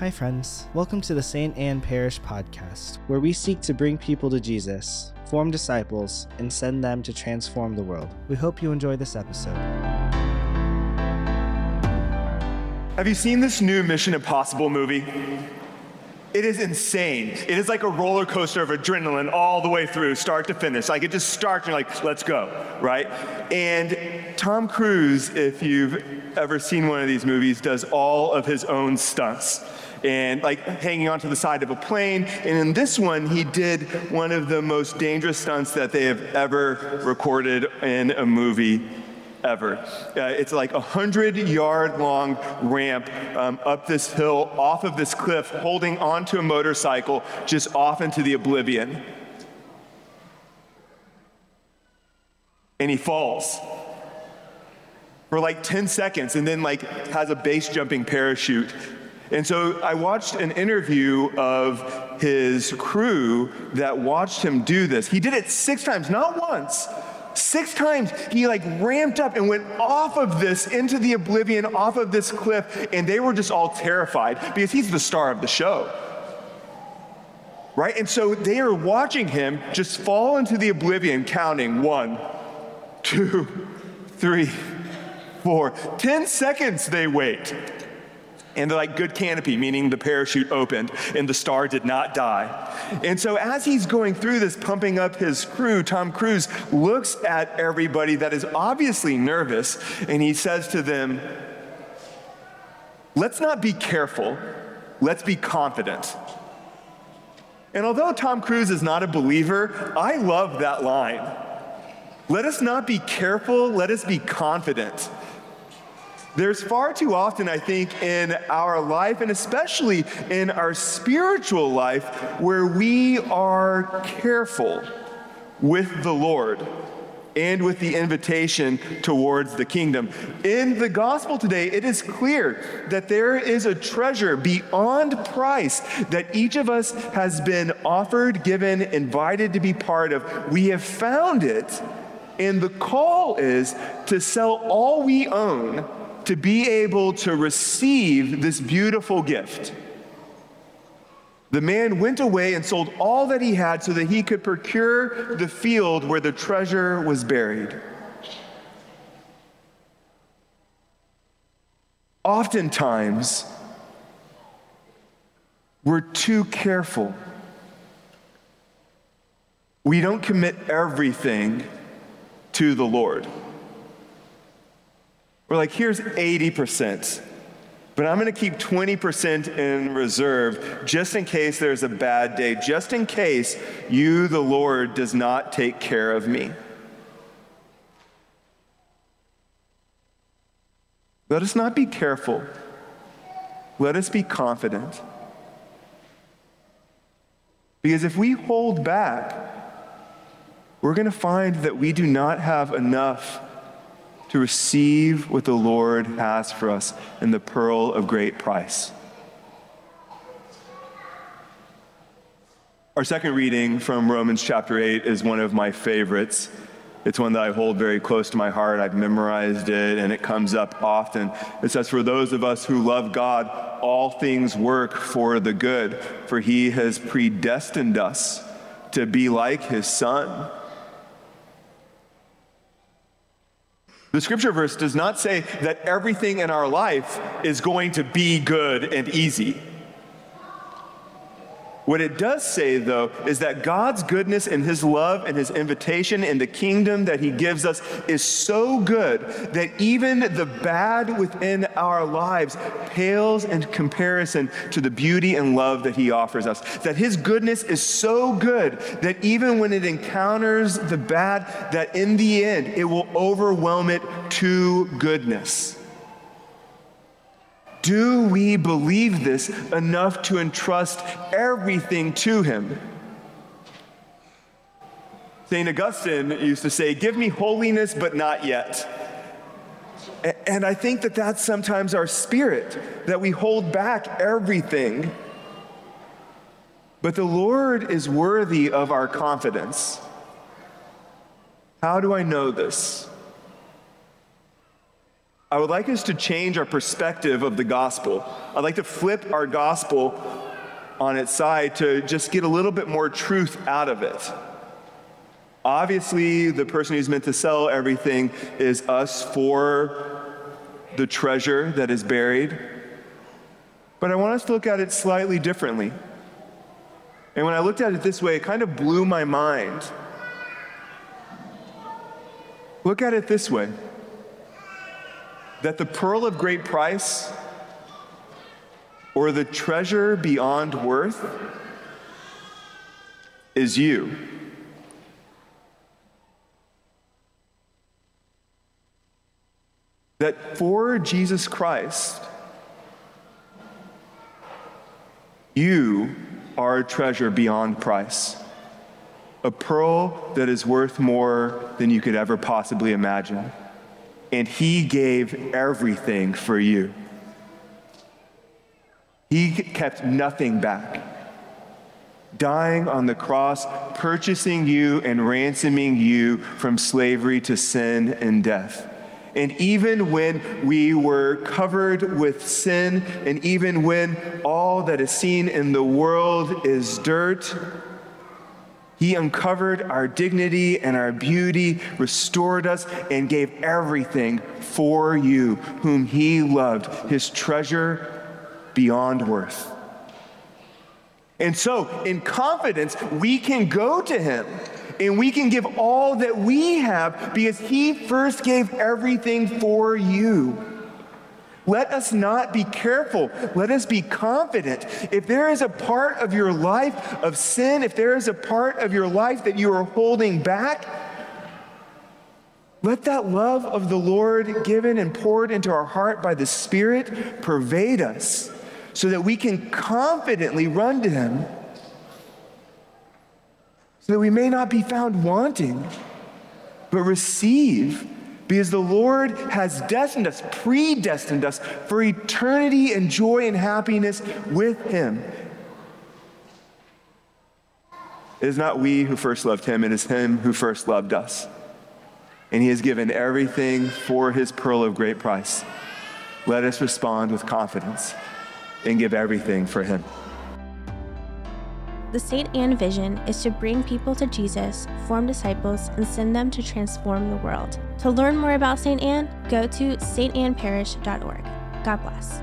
Hi, friends. Welcome to the St. Anne Parish podcast, where we seek to bring people to Jesus, form disciples, and send them to transform the world. We hope you enjoy this episode. Have you seen this new Mission Impossible movie? It is insane. It is like a roller coaster of adrenaline all the way through, start to finish. Like it just starts, and you're like, let's go, right? And Tom Cruise, if you've ever seen one of these movies, does all of his own stunts and like hanging onto the side of a plane. And in this one, he did one of the most dangerous stunts that they have ever recorded in a movie ever. Uh, it's like a hundred yard long ramp um, up this hill, off of this cliff, holding onto a motorcycle, just off into the oblivion. And he falls for like 10 seconds and then like has a base jumping parachute. And so I watched an interview of his crew that watched him do this. He did it six times, not once, Six times he like ramped up and went off of this into the oblivion, off of this cliff, and they were just all terrified because he's the star of the show. Right? And so they are watching him just fall into the oblivion, counting one, two, three, four. Ten seconds they wait. And they're like, good canopy, meaning the parachute opened and the star did not die. And so, as he's going through this, pumping up his crew, Tom Cruise looks at everybody that is obviously nervous and he says to them, Let's not be careful, let's be confident. And although Tom Cruise is not a believer, I love that line. Let us not be careful, let us be confident. There's far too often, I think, in our life, and especially in our spiritual life, where we are careful with the Lord and with the invitation towards the kingdom. In the gospel today, it is clear that there is a treasure beyond price that each of us has been offered, given, invited to be part of. We have found it, and the call is to sell all we own to be able to receive this beautiful gift. The man went away and sold all that he had so that he could procure the field where the treasure was buried. Oftentimes, we're too careful. We don't commit everything to the Lord. We're like, here's 80%, but I'm going to keep 20% in reserve just in case there's a bad day, just in case you, the Lord, does not take care of me. Let us not be careful. Let us be confident. Because if we hold back, we're going to find that we do not have enough to receive what the Lord has for us in the pearl of great price. Our second reading from Romans chapter 8 is one of my favorites. It's one that I hold very close to my heart. I've memorized it and it comes up often. It says, For those of us who love God, all things work for the good, for he has predestined us to be like his son The scripture verse does not say that everything in our life is going to be good and easy. What it does say, though, is that God's goodness and His love and His invitation and the kingdom that He gives us is so good that even the bad within our lives pales in comparison to the beauty and love that He offers us. That His goodness is so good that even when it encounters the bad, that in the end it will overwhelm it to goodness. Do we believe this enough to entrust everything to Him? St. Augustine used to say, Give me holiness, but not yet. And I think that that's sometimes our spirit, that we hold back everything. But the Lord is worthy of our confidence. How do I know this? I would like us to change our perspective of the gospel. I'd like to flip our gospel on its side to just get a little bit more truth out of it. Obviously, the person who's meant to sell everything is us for the treasure that is buried. But I want us to look at it slightly differently. And when I looked at it this way, it kind of blew my mind. Look at it this way that the pearl of great price or the treasure beyond worth is you. That for Jesus Christ, you are a treasure beyond price, a pearl that is worth more than you could ever possibly imagine and he gave everything for you. He kept nothing back. Dying on the cross, purchasing you and ransoming you from slavery to sin and death. And even when we were covered with sin, and even when all that is seen in the world is dirt, he uncovered our dignity and our beauty, restored us, and gave everything for you, whom He loved, His treasure beyond worth. And so, in confidence, we can go to Him and we can give all that we have because He first gave everything for you. Let us not be careful. Let us be confident. If there is a part of your life of sin, if there is a part of your life that you are holding back, let that love of the Lord given and poured into our heart by the Spirit pervade us so that we can confidently run to Him, so that we may not be found wanting, but receive because the Lord has destined us, predestined us for eternity and joy and happiness with Him. It is not we who first loved Him, it is Him who first loved us. And He has given everything for His pearl of great price. Let us respond with confidence and give everything for Him. The St. Anne vision is to bring people to Jesus, form disciples, and send them to transform the world. To learn more about St. Anne, go to stanneparish.org. God bless.